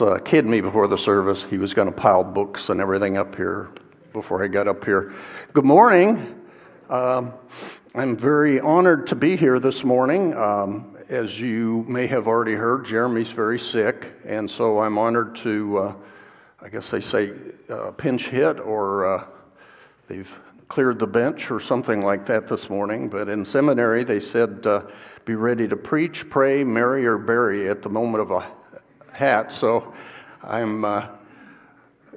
uh, kid me before the service. He was going to pile books and everything up here before I got up here. Good morning. Um, I'm very honored to be here this morning. Um, as you may have already heard, Jeremy's very sick, and so I'm honored to, uh, I guess they say, uh, pinch hit or uh, they've cleared the bench or something like that this morning. But in seminary, they said, uh, be ready to preach, pray, marry, or bury at the moment of a hat, so I'm uh,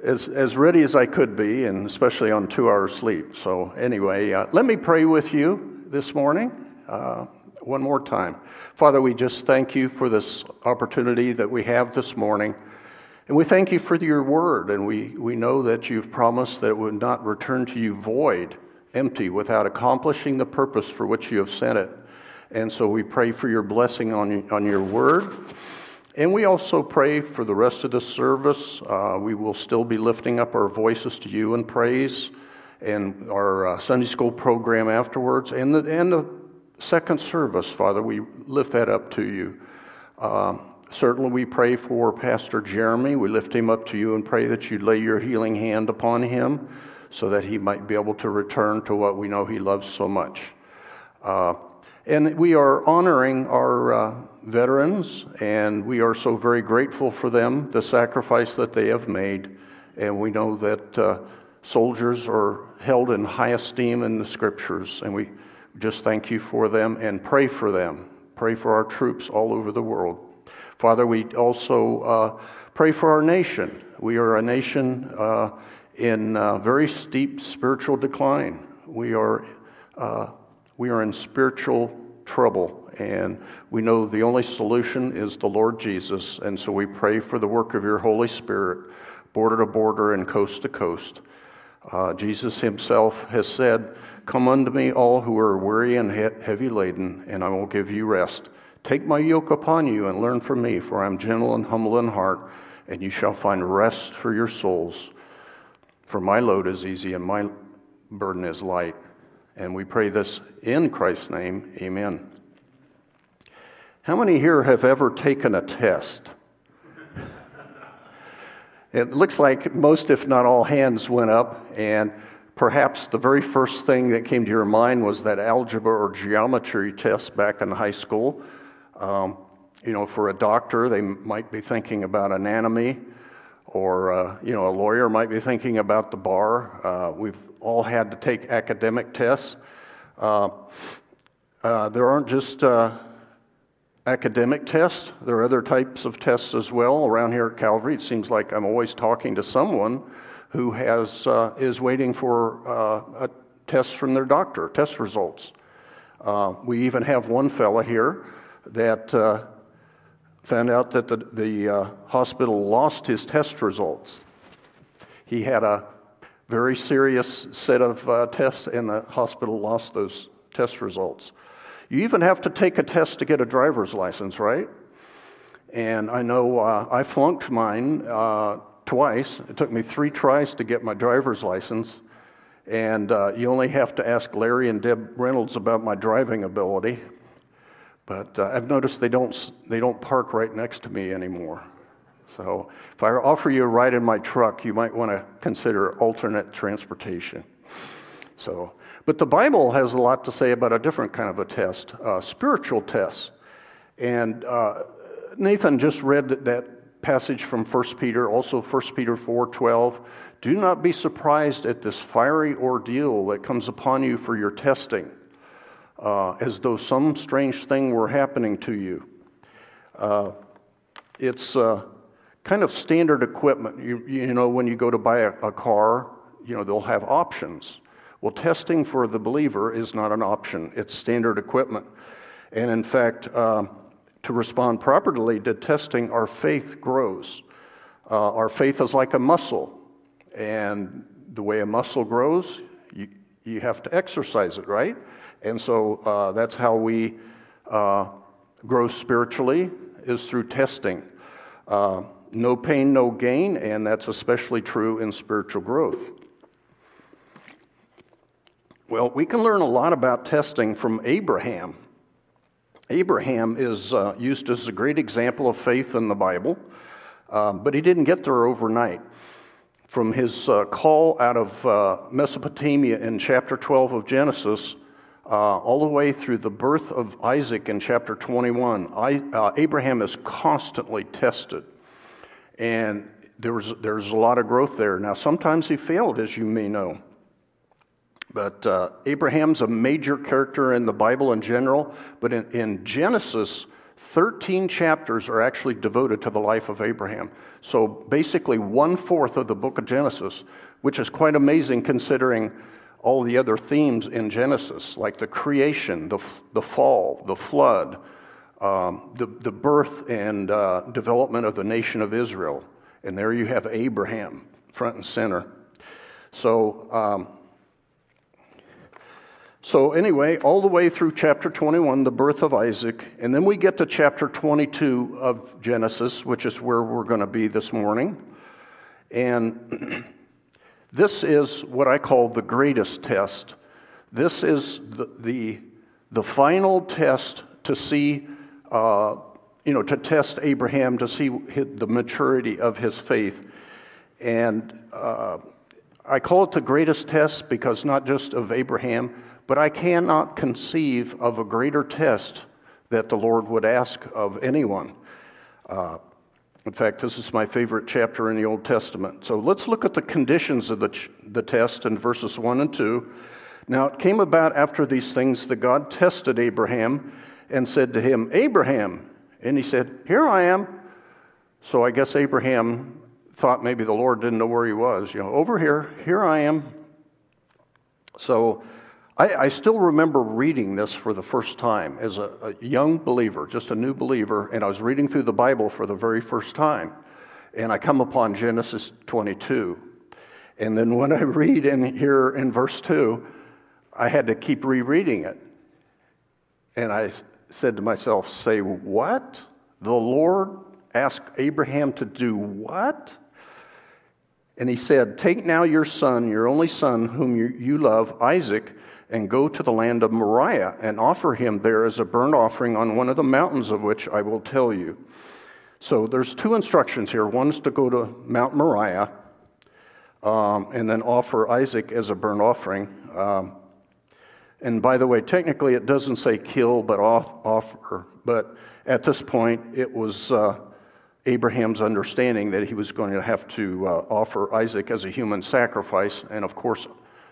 as, as ready as I could be, and especially on two hours sleep. So, anyway, uh, let me pray with you this morning uh, one more time. Father, we just thank you for this opportunity that we have this morning. And we thank you for your word, and we, we know that you've promised that it would not return to you void, empty, without accomplishing the purpose for which you have sent it. And so we pray for your blessing on, on your word. And we also pray for the rest of the service. Uh, we will still be lifting up our voices to you in praise and our uh, Sunday school program afterwards. And the, and the second service, Father, we lift that up to you. Uh, certainly, we pray for Pastor Jeremy. We lift him up to you and pray that you lay your healing hand upon him so that he might be able to return to what we know he loves so much. And we are honoring our uh, veterans, and we are so very grateful for them, the sacrifice that they have made. And we know that uh, soldiers are held in high esteem in the scriptures, and we just thank you for them and pray for them. Pray for our troops all over the world. Father, we also uh, pray for our nation. We are a nation uh, in uh, very steep spiritual decline. We are, uh, we are in spiritual trouble and we know the only solution is the Lord Jesus. And so we pray for the work of your Holy Spirit, border to border and coast to coast. Uh, Jesus himself has said, Come unto me, all who are weary and heavy laden, and I will give you rest. Take my yoke upon you and learn from me, for I am gentle and humble in heart, and you shall find rest for your souls. For my load is easy and my burden is light. And we pray this in Christ's name. Amen. How many here have ever taken a test? It looks like most, if not all, hands went up, and perhaps the very first thing that came to your mind was that algebra or geometry test back in high school. Um, you know, for a doctor, they might be thinking about anatomy, or uh, you know, a lawyer might be thinking about the bar. Uh, we've all had to take academic tests. Uh, uh there aren't just uh, academic tests. There are other types of tests as well. Around here at Calvary, it seems like I'm always talking to someone who has, uh, is waiting for a test from their doctor, test results. We even have one fella here that found out that the, the uh, hospital lost his test results. He had a very serious set of uh, tests, and the hospital lost those test results. You even have to take a test to get a driver's license, right? And I know uh, I flunked mine uh, twice. It took me three tries to get my driver's license. And uh, you only have to ask Larry and Deb Reynolds about my driving ability. But uh, I've noticed they don't, they don't park right next to me anymore. So if I offer you a ride in my truck, you might want to consider alternate transportation. So but the Bible has a lot to say about a different kind of a test, uh, spiritual tests. And uh, Nathan just read that passage from 1 Peter, also 1 Peter 4:12. Do not be surprised at this fiery ordeal that comes upon you for your testing, uh, as though some strange thing were happening to you. Uh, it's uh, kind of standard equipment. You, you know, when you go to buy a, a car, you know, they'll have options. Well, testing for the believer is not an option, it's standard equipment. And in fact, uh, to respond properly to testing, our faith grows. Uh, our faith is like a muscle, and the way a muscle grows, you, you have to exercise it, right? And so uh, that's how we uh, grow spiritually, is through testing. Uh, no pain, no gain, and that's especially true in spiritual growth. Well, we can learn a lot about testing from Abraham. Abraham is uh, used as a great example of faith in the Bible. um, but he didn't get there overnight. From his uh, call out of uh, Mesopotamia in chapter 12 of Genesis, uh, all the way through the birth of Isaac in chapter 21, I, uh, Abraham is constantly tested. And there was, there's a lot of growth there. Now, sometimes he failed, as you may know. But uh, Abraham's a major character in the Bible in general, but in, in Genesis, 13 chapters are actually devoted to the life of Abraham. So basically, one fourth of the book of Genesis, which is quite amazing considering all the other themes in Genesis, like the creation, the, the fall, the flood, um, the, the birth and uh, development of the nation of Israel. And there you have Abraham, front and center. So, um, so anyway, all the way through chapter 21, the birth of Isaac, and then we get to chapter 22 of Genesis, which is where we're going to be this morning. And This is what I call the greatest test. This is the, the, the final test to see, uh, you know, to test Abraham, to see the maturity of his faith. And uh, I call it the greatest test because not just of Abraham, but I cannot conceive of a greater test that the Lord would ask of anyone. Uh, in fact, this is my favorite chapter in the Old Testament. So let's look at the conditions of the, ch- the test in verses 1 and 2. Now it came about after these things that God tested Abraham and said to him, Abraham. And he said, Here I am. So I guess Abraham thought maybe the Lord didn't know where he was. You know, over here, here I am. So I, I, still remember reading this for the first time as a, a, young believer, just a new believer, and I was reading through the Bible for the very first time. And I come upon Genesis 22. And then when I read in here in verse 2, I had to keep rereading it. And I said to myself, Say what? The Lord asked Abraham to do what? And he said, Take now your son, your only son, whom you, you love, Isaac and go to the land of Moriah and offer him there as a burnt offering on one of the mountains of which I will tell you. So there's two instructions here. One is to go to Mount Moriah um, and then offer Isaac as a burnt offering. Um, and by the way, technically it doesn't say kill, but offer. But at this point, it was uh, Abraham's understanding that he was going to have to uh, offer Isaac as a human sacrifice. And of course,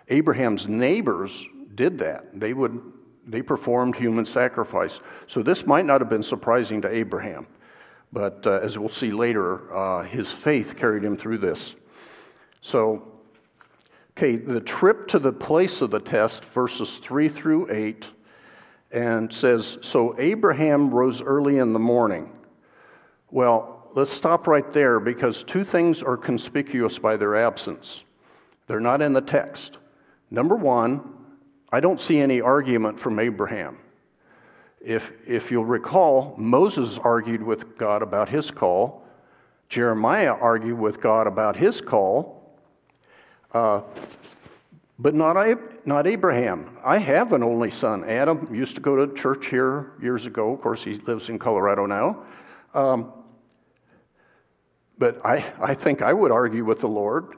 Abraham's neighbors did that. They would they performed human sacrifice. So this might not have been surprising to Abraham, but uh, as we'll see later, uh, his faith carried him through this. So, okay, the trip to the place of the test, verses three through eight, and says, so Abraham rose early in the morning. Well, let's stop right there because two things are conspicuous by their absence. They're not in the text. Number one, I don't see any argument from Abraham. If, if you'll recall, Moses argued with God about his call, Jeremiah argued with God about his call, uh, but not, not Abraham. I have an only son. Adam used to go to church here years ago. Of course, he lives in Colorado now. Um, but I, I think I would argue with the Lord.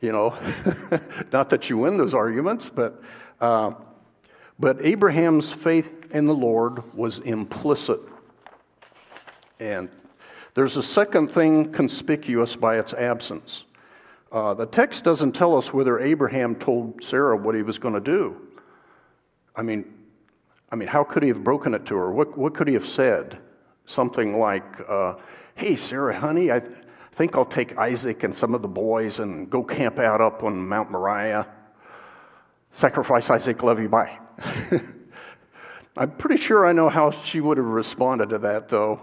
You know, not that you win those arguments, but uh, but Abraham's faith in the Lord was implicit. And there's a second thing conspicuous by its absence. Uh, the text doesn't tell us whether Abraham told Sarah what he was going to do. I mean, I mean, how could he have broken it to her? What, what could he have said? Something like, uh, "Hey, Sarah, honey, I think I'll take Isaac and some of the boys and go camp out up on Mount Moriah." Sacrifice Isaac, love you, bye. I'm pretty sure I know how she would have responded to that, though.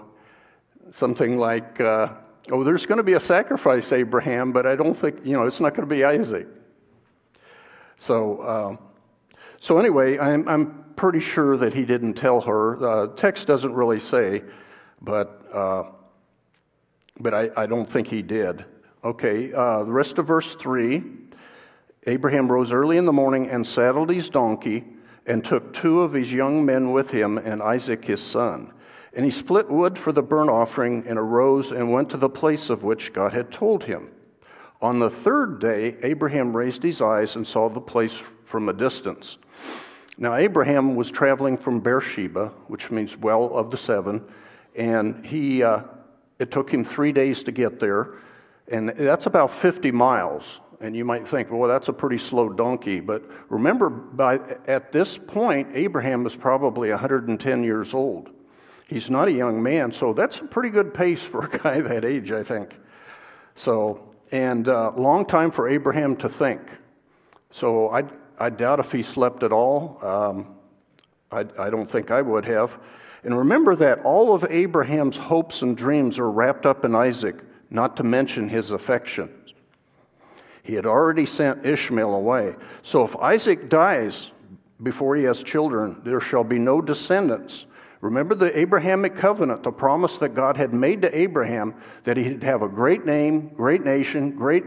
Something like, uh, oh, there's going to be a sacrifice, Abraham, but I don't think, you know, it's not going to be Isaac. So, uh, so anyway, I'm, I'm pretty sure that he didn't tell her. Uh, text doesn't really say, but, uh, but I, I don't think he did. Okay, uh, the rest of verse 3 Abraham rose early in the morning and saddled his donkey and took two of his young men with him and Isaac his son. And he split wood for the burnt offering and arose and went to the place of which God had told him. On the third day, Abraham raised his eyes and saw the place from a distance. Now, Abraham was traveling from Beersheba, which means well of the seven, and he, uh, it took him three days to get there, and that's about 50 miles. And you might think, well, that's a pretty slow donkey. But remember, by, at this point, Abraham was probably 110 years old. He's not a young man, so that's a pretty good pace for a guy that age, I think. So, and uh, long time for Abraham to think. So I, I doubt if he slept at all. Um, I, I don't think I would have. And remember that all of Abraham's hopes and dreams are wrapped up in Isaac, not to mention his affections. He had already sent Ishmael away. So if Isaac dies before he has children, there shall be no descendants Remember the Abrahamic covenant, the promise that God had made to Abraham that he'd have a great name, great nation, great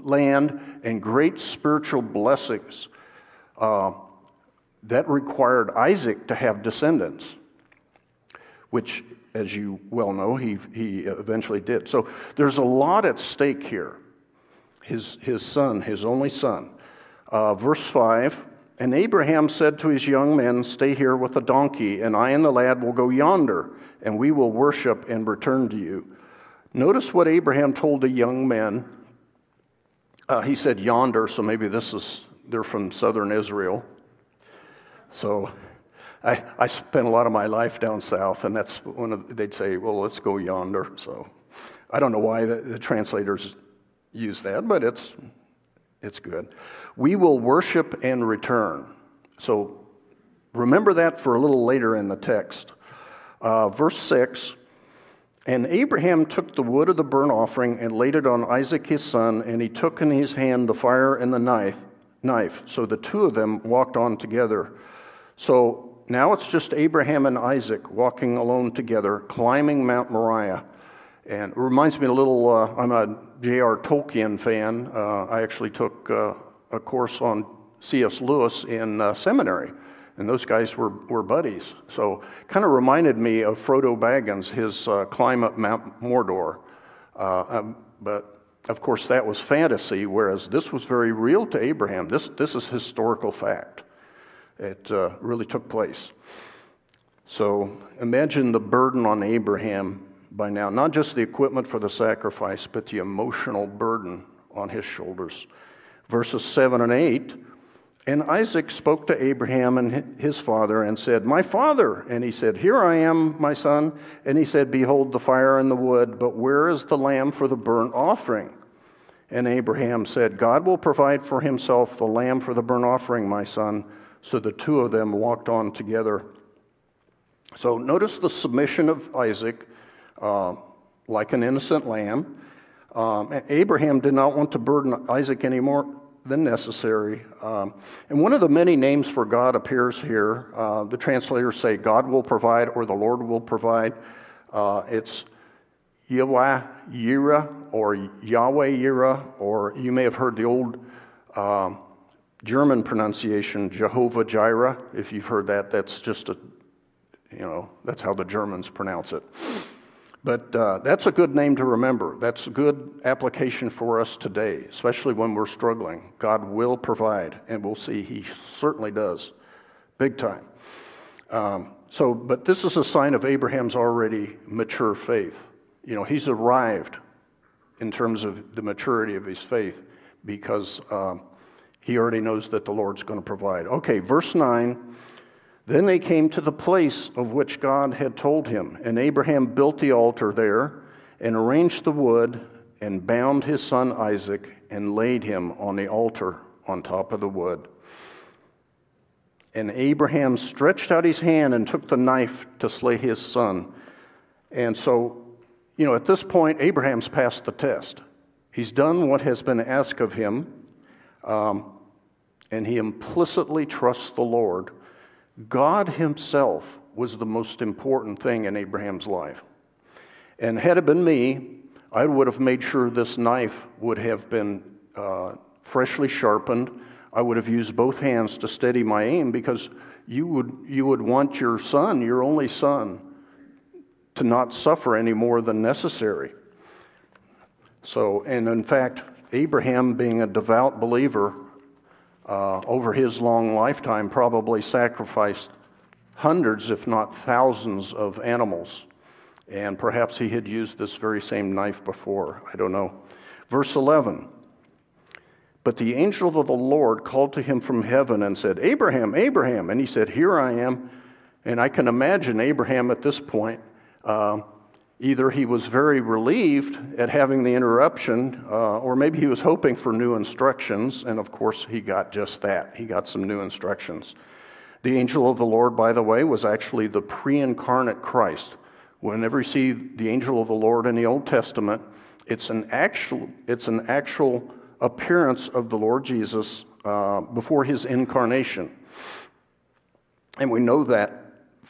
land, and great spiritual blessings. Uh, that required Isaac to have descendants, which, as you well know, he, he eventually did. So there's a lot at stake here. His, his son, his only son. Uh, verse 5 and Abraham said to his young men, Stay here with the donkey, and I and the lad will go yonder, and we will worship and return to you. Notice what Abraham told the young men. Uh, he said yonder, so maybe this is, they're from southern Israel. So I, I spent a lot of my life down south, and that's one of, they'd say, Well, let's go yonder. So I don't know why the, the translators use that, but it's, it's good. We will worship and return. So remember that for a little later in the text. Uh, verse 6 And Abraham took the wood of the burnt offering and laid it on Isaac his son, and he took in his hand the fire and the knife. knife. So the two of them walked on together. So now it's just Abraham and Isaac walking alone together, climbing Mount Moriah. And it reminds me a little, uh, I'm a J.R. Tolkien fan. Uh, I actually took uh, a course on C.S. Lewis in uh, seminary, and those guys were, were buddies. So kind of reminded me of Frodo Baggins, his uh, climb up Mount Mordor. Uh, um, but of course, that was fantasy, whereas this was very real to Abraham. This, this is historical fact. It uh, really took place. So imagine the burden on Abraham by now, not just the equipment for the sacrifice, but the emotional burden on his shoulders verses 7 and 8. And Isaac spoke to Abraham and his father and said, My father. And he said, Here I am, my son. And he said, Behold the fire and the wood, but where is the lamb for the burnt offering? And Abraham said, God will provide for himself the lamb for the burnt offering, my son. So the two of them walked on together. So notice the submission of Isaac, uh, like an innocent lamb. Um, Abraham did not want to burden Isaac any more than necessary. Um, and one of the many names for God appears here. Uh, the translators say God will provide or the Lord will provide. Uh, it's Yahweh Yireh or Yahweh Yireh, or you may have heard the old um, German pronunciation Jehovah Jireh. If you've heard that, that's just a, you know, that's how the Germans pronounce it. But uh, that's a good name to remember. That's a good application for us today, especially when we're struggling. God will provide, and we'll see He certainly does, big time. Um, so, but this is a sign of Abraham's already mature faith. You know, he's arrived in terms of the maturity of his faith because um, he already knows that the Lord's going to provide. Okay, verse 9. Then they came to the place of which God had told him, and Abraham built the altar there and arranged the wood and bound his son Isaac and laid him on the altar on top of the wood. And Abraham stretched out his hand and took the knife to slay his son. And so, you know, at this point, Abraham's passed the test. He's done what has been asked of him, um, and he implicitly trusts the Lord God Himself was the most important thing in Abraham's life. And had it been me, I would have made sure this knife would have been uh, freshly sharpened. I would have used both hands to steady my aim because you would, you would want your son, your only son, to not suffer any more than necessary. So, and in fact, Abraham, being a devout believer, uh, over his long lifetime, probably sacrificed hundreds, if not thousands, of animals. And perhaps he had used this very same knife before. I don't know. Verse 11 But the angel of the Lord called to him from heaven and said, Abraham, Abraham. And he said, Here I am. And I can imagine Abraham at this point. Uh, either he was very relieved at having the interruption, uh, or maybe he was hoping for new instructions. And of course, he got just that. He got some new instructions. The angel of the Lord, by the way, was actually the pre incarnate Christ. Whenever you see the angel of the Lord in the Old Testament, it's an actual, it's an actual appearance of the Lord Jesus uh, before his incarnation. And we know that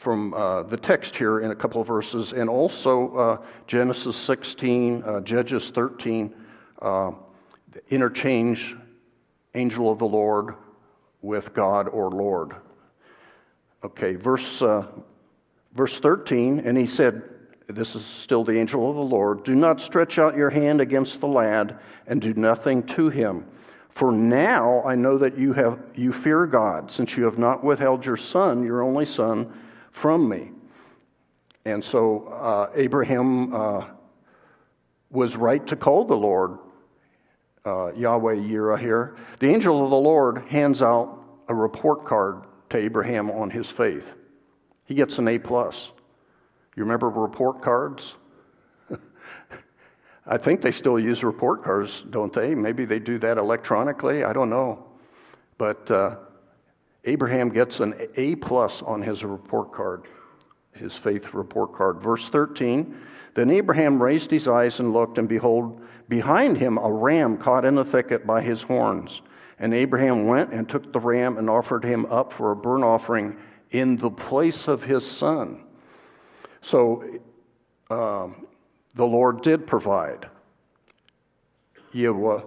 from uh, the text here in a couple of verses, and also uh, Genesis 16, uh, Judges 13, uh, interchange angel of the Lord with God or Lord. Okay, verse, uh, verse 13, and he said, This is still the angel of the Lord, do not stretch out your hand against the lad and do nothing to him. For now I know that you, have, you fear God, since you have not withheld your son, your only son from me. And so uh, Abraham uh, was right to call the Lord uh, Yahweh Yireh here. The angel of the Lord hands out a report card to Abraham on his faith. He gets an A plus. You remember report cards? I think they still use report cards, don't they? Maybe they do that electronically. I don't know. But uh, Abraham gets an A plus on his report card, his faith report card. Verse 13 Then Abraham raised his eyes and looked, and behold, behind him a ram caught in the thicket by his horns. And Abraham went and took the ram and offered him up for a burnt offering in the place of his son. So um, the Lord did provide. Yahweh,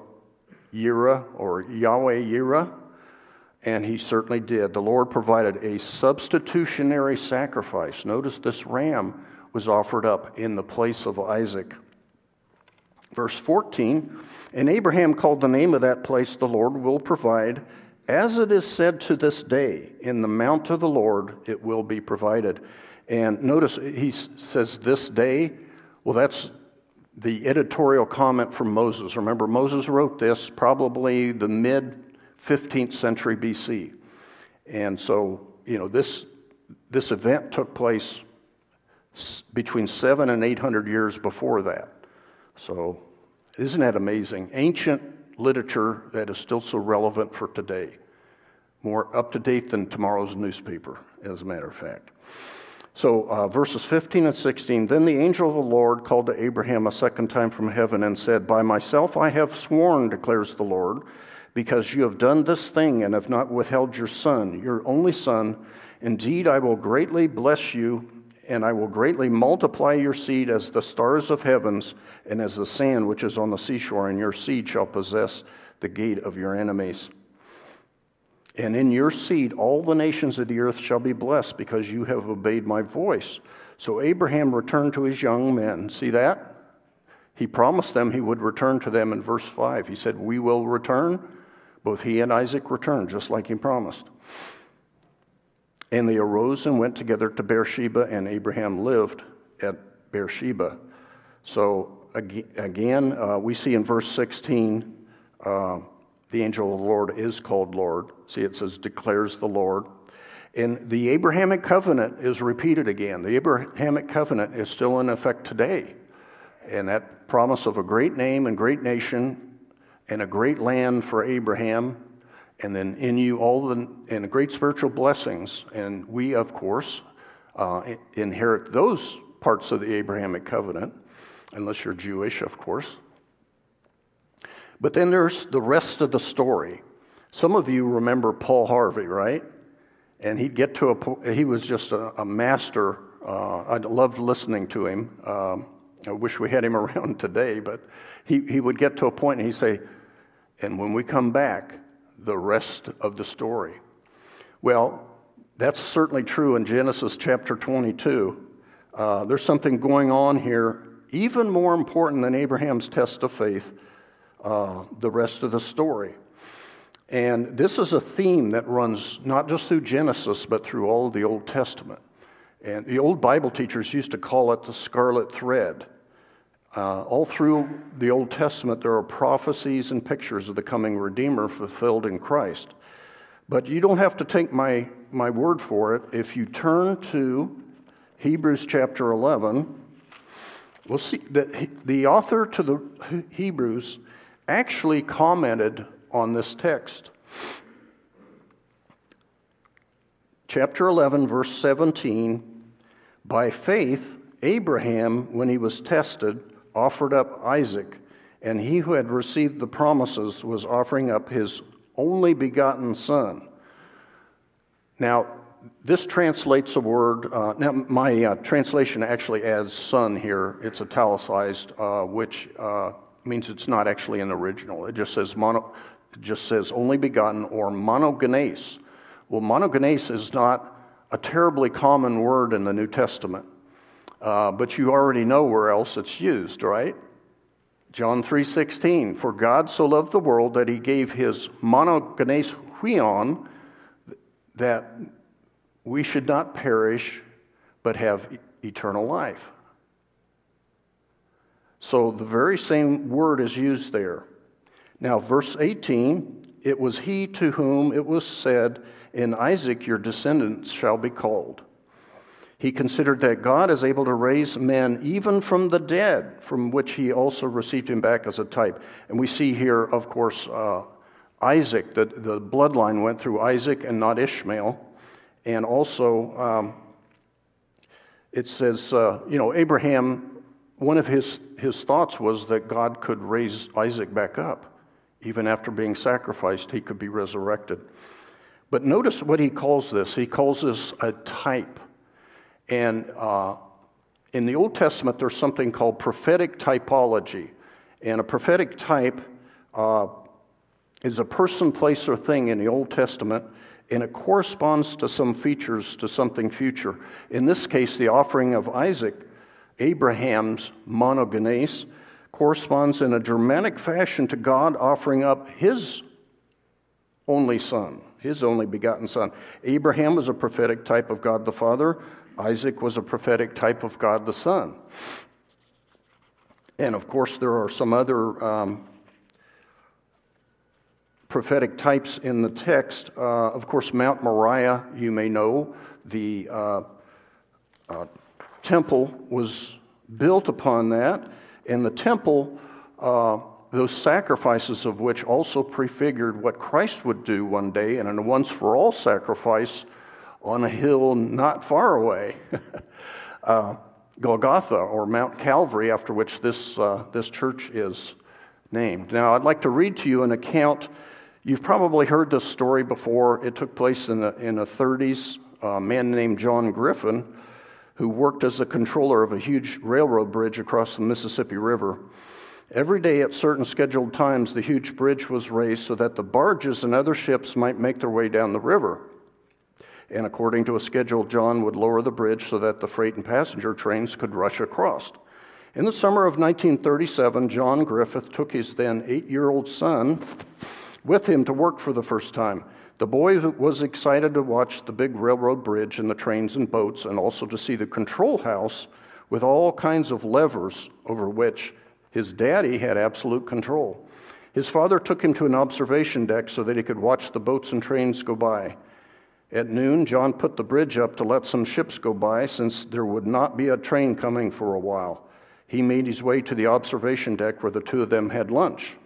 Yireh, or Yahweh Yireh and he certainly did. The Lord provided a substitutionary sacrifice. Notice this ram was offered up in the place of Isaac. Verse 14 And Abraham called the name of that place, The Lord will provide. As it is said to this day, in the mount of the Lord it will be provided. And notice he says, This day. Well, that's the editorial comment from Moses. Remember, Moses wrote this probably the mid 15th century BC. And so, you know, this, this event took place between seven and 800 years before that. So, isn't that amazing? Ancient literature that is still so relevant for today. More up to date than tomorrow's newspaper, as a matter of fact. So, uh, verses 15 and 16 Then the angel of the Lord called to Abraham a second time from heaven and said, By myself I have sworn, declares the Lord because you have done this thing and have not withheld your son, your only son. Indeed, I will greatly bless you, and I will greatly multiply your seed as the stars of heavens and as the sand which is on the seashore, and your seed shall possess the gate of your enemies. And in your seed, all the nations of the earth shall be blessed because you have obeyed my voice. So Abraham returned to his young men. See that? He promised them he would return to them in verse 5. He said, We will return both he and Isaac returned, just like he promised. And they arose and went together to Beersheba, and Abraham lived at Beersheba. So again, uh, we see in verse 16, uh, the angel of the Lord is called Lord. See, it says, declares the Lord. And the Abrahamic covenant is repeated again. The Abrahamic covenant is still in effect today. And that promise of a great name and great nation and a great land for Abraham, and then in you all the and great spiritual blessings. And we, of course, uh, inherit those parts of the Abrahamic covenant, unless you're Jewish, of course. But then there's the rest of the story. Some of you remember Paul Harvey, right? And he'd get to a he was just a, a master. Uh, I loved listening to him. Um, I wish we had him around today, but he, he would get to a point and he'd say, and when we come back, the rest of the story. Well, that's certainly true in Genesis chapter 22. Uh, there's something going on here, even more important than Abraham's test of faith, uh, the rest of the story. And this is a theme that runs not just through Genesis, but through all of the Old Testament. And the old Bible teachers used to call it the scarlet thread. Uh, all through the Old Testament, there are prophecies and pictures of the coming Redeemer fulfilled in Christ. But you don't have to take my, my word for it. If you turn to Hebrews chapter 11, we'll see that the author to the Hebrews actually commented on this text. Chapter 11, verse 17 By faith, Abraham, when he was tested, offered up Isaac, and he who had received the promises was offering up his only begotten son. Now, this translates a word. Uh, now, my uh, translation actually adds son here. It's italicized, uh, which uh, means it's not actually an original. It just says mono, it just says only begotten or monogenes. Well, monogenes is not a terribly common word in the New Testament, uh, but you already know where else it's used, right? John 3:16, for God so loved the world that he gave his monogenes huion that we should not perish but have eternal life. So the very same word is used there. Now, verse 18 it was he to whom it was said, In Isaac your descendants shall be called. He considered that God is able to raise men even from the dead, from which he also received him back as a type. And we see here, of course, uh, Isaac, the, the bloodline went through Isaac and not Ishmael. And also, um, it says, uh, you know, Abraham, one of his, his thoughts was that God could raise Isaac back up. Even after being sacrificed, he could be resurrected. But notice what he calls this. He calls this a type. And uh, in the Old Testament, there's something called prophetic typology. And a prophetic type uh, is a person, place, or thing in the Old Testament, and it corresponds to some features to something future. In this case, the offering of Isaac, Abraham's monogenes, corresponds in a dramatic fashion to God offering up his only son, his only begotten son. Abraham was a prophetic type of God the Father, Isaac was a prophetic type of God the Son. And of course, there are some other um, prophetic types in the text. Uh, of course, Mount Moriah, you may know, the uh, uh, temple was built upon that, and the temple, uh, those sacrifices of which also prefigured what Christ would do one day in a once for all sacrifice on a hill not far away. Uh, Golgotha or Mount Calvary, after which this, uh, this church is named. Now, I'd like to read to you an account You've probably heard this story before. It took place in the, in the 30s. A man named John Griffith, who worked as a controller of a huge railroad bridge across the Mississippi River. Every day at certain scheduled times, the huge bridge was raised so that the barges and other ships might make their way down the river. And according to a schedule, John would lower the bridge so that the freight and passenger trains could rush across. In the summer of 1937, John Griffith took his then eight year old son with him to work for the first time. The boy was excited to watch the big railroad bridge and the trains and boats, and also to see the control house with all kinds of levers over which his daddy had absolute control. His father took him to an observation deck so that he could watch the boats and trains go by. At noon, John put the bridge up to let some ships go by since there would not be a train coming for a while. He made his way to the observation deck where the two of them had lunch.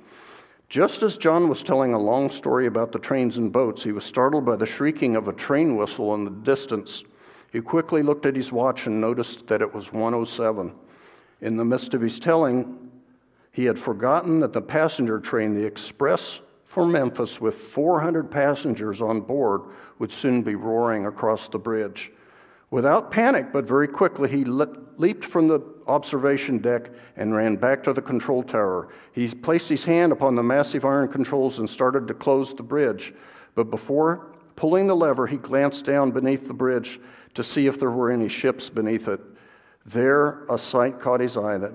Just as John was telling a long story about the trains and boats, he was startled by the shrieking of a train whistle in the distance. He quickly looked at his watch and noticed that it was 107. In the midst of his telling, he had forgotten that the passenger train, the express for Memphis, with 400 passengers on board, would soon be roaring across the bridge. Without panic, but very quickly, he leaped from the observation deck and ran back to the control tower. He placed his hand upon the massive iron controls and started to close the bridge. But before pulling the lever, he glanced down beneath the bridge to see if there were any ships beneath it. There, a sight caught his eye that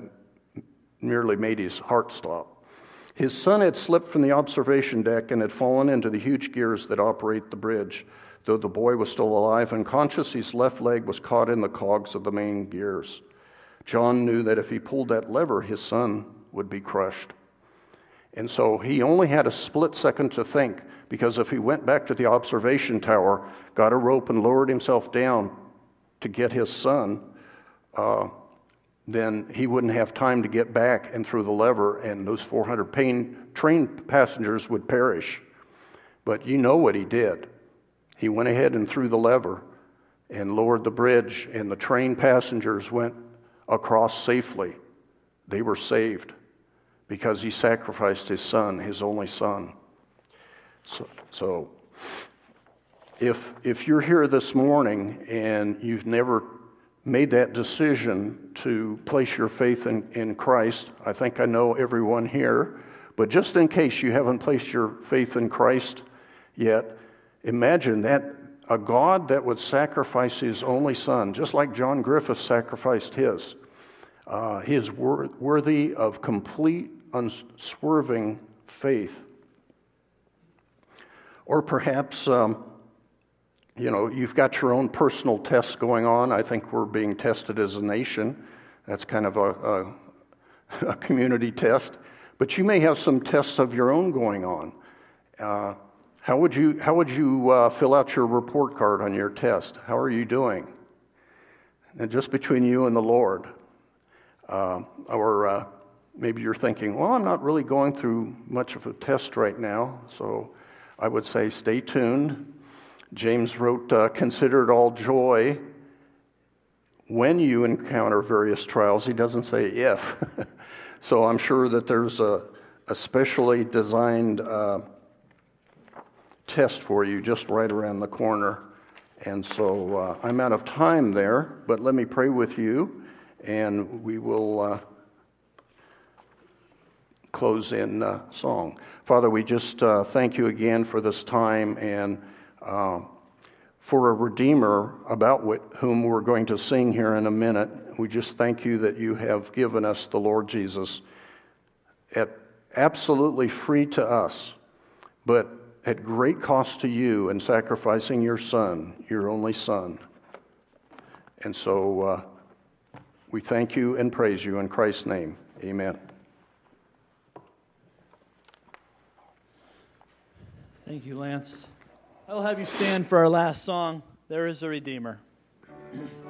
nearly made his heart stop. His son had slipped from the observation deck and had fallen into the huge gears that operate the bridge. Though the boy was still alive and conscious, his left leg was caught in the cogs of the main gears. John knew that if he pulled that lever, his son would be crushed. And so he only had a split second to think, because if he went back to the observation tower, got a rope, and lowered himself down to get his son, uh, then he wouldn't have time to get back and through the lever, and those 400 pain, train passengers would perish. But you know what he did. He went ahead and threw the lever and lowered the bridge, and the train passengers went across safely. They were saved because he sacrificed his son, his only son. So, so if, if you're here this morning and you've never made that decision to place your faith in, in Christ, I think I know everyone here, but just in case you haven't placed your faith in Christ yet, imagine that a God that would sacrifice his only son, just like John Griffith sacrificed his, uh, is wor- worthy of complete, unswerving faith. Or perhaps um, you know, you've got your own personal tests going on. I think we're being tested as a nation. That's kind of a, a, a community test. But you may have some tests of your own going on. Uh, how would you, how would you uh, fill out your report card on your test? How are you doing? And just between you and the Lord. Uh, or uh, maybe you're thinking, well, I'm not really going through much of a test right now. So I would say stay tuned James wrote, uh, Consider it all joy when you encounter various trials. He doesn't say if. so I'm sure that there's a, a specially designed uh, test for you just right around the corner. And so uh, I'm out of time there, but let me pray with you, and we will uh, close in uh, song. Father, we just uh, thank you again for this time and uh, for a Redeemer about whom we're going to sing here in a minute. We just thank you that you have given us the Lord Jesus at absolutely free to us, but at great cost to you in sacrificing your Son, your only Son. And so uh, we thank you and praise you in Christ's name. Amen. Thank you, Lance. I'll have you stand for our last song, There is a Redeemer.